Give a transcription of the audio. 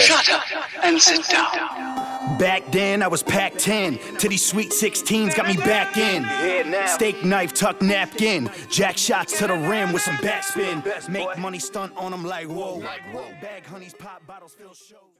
Shut up and sit down. Back then, I was packed 10. To these sweet 16s got me back in. Steak knife, tuck napkin. Jack shots to the rim with some backspin. Make money stunt on them like whoa. Bag honeys, pop bottles, fill shows.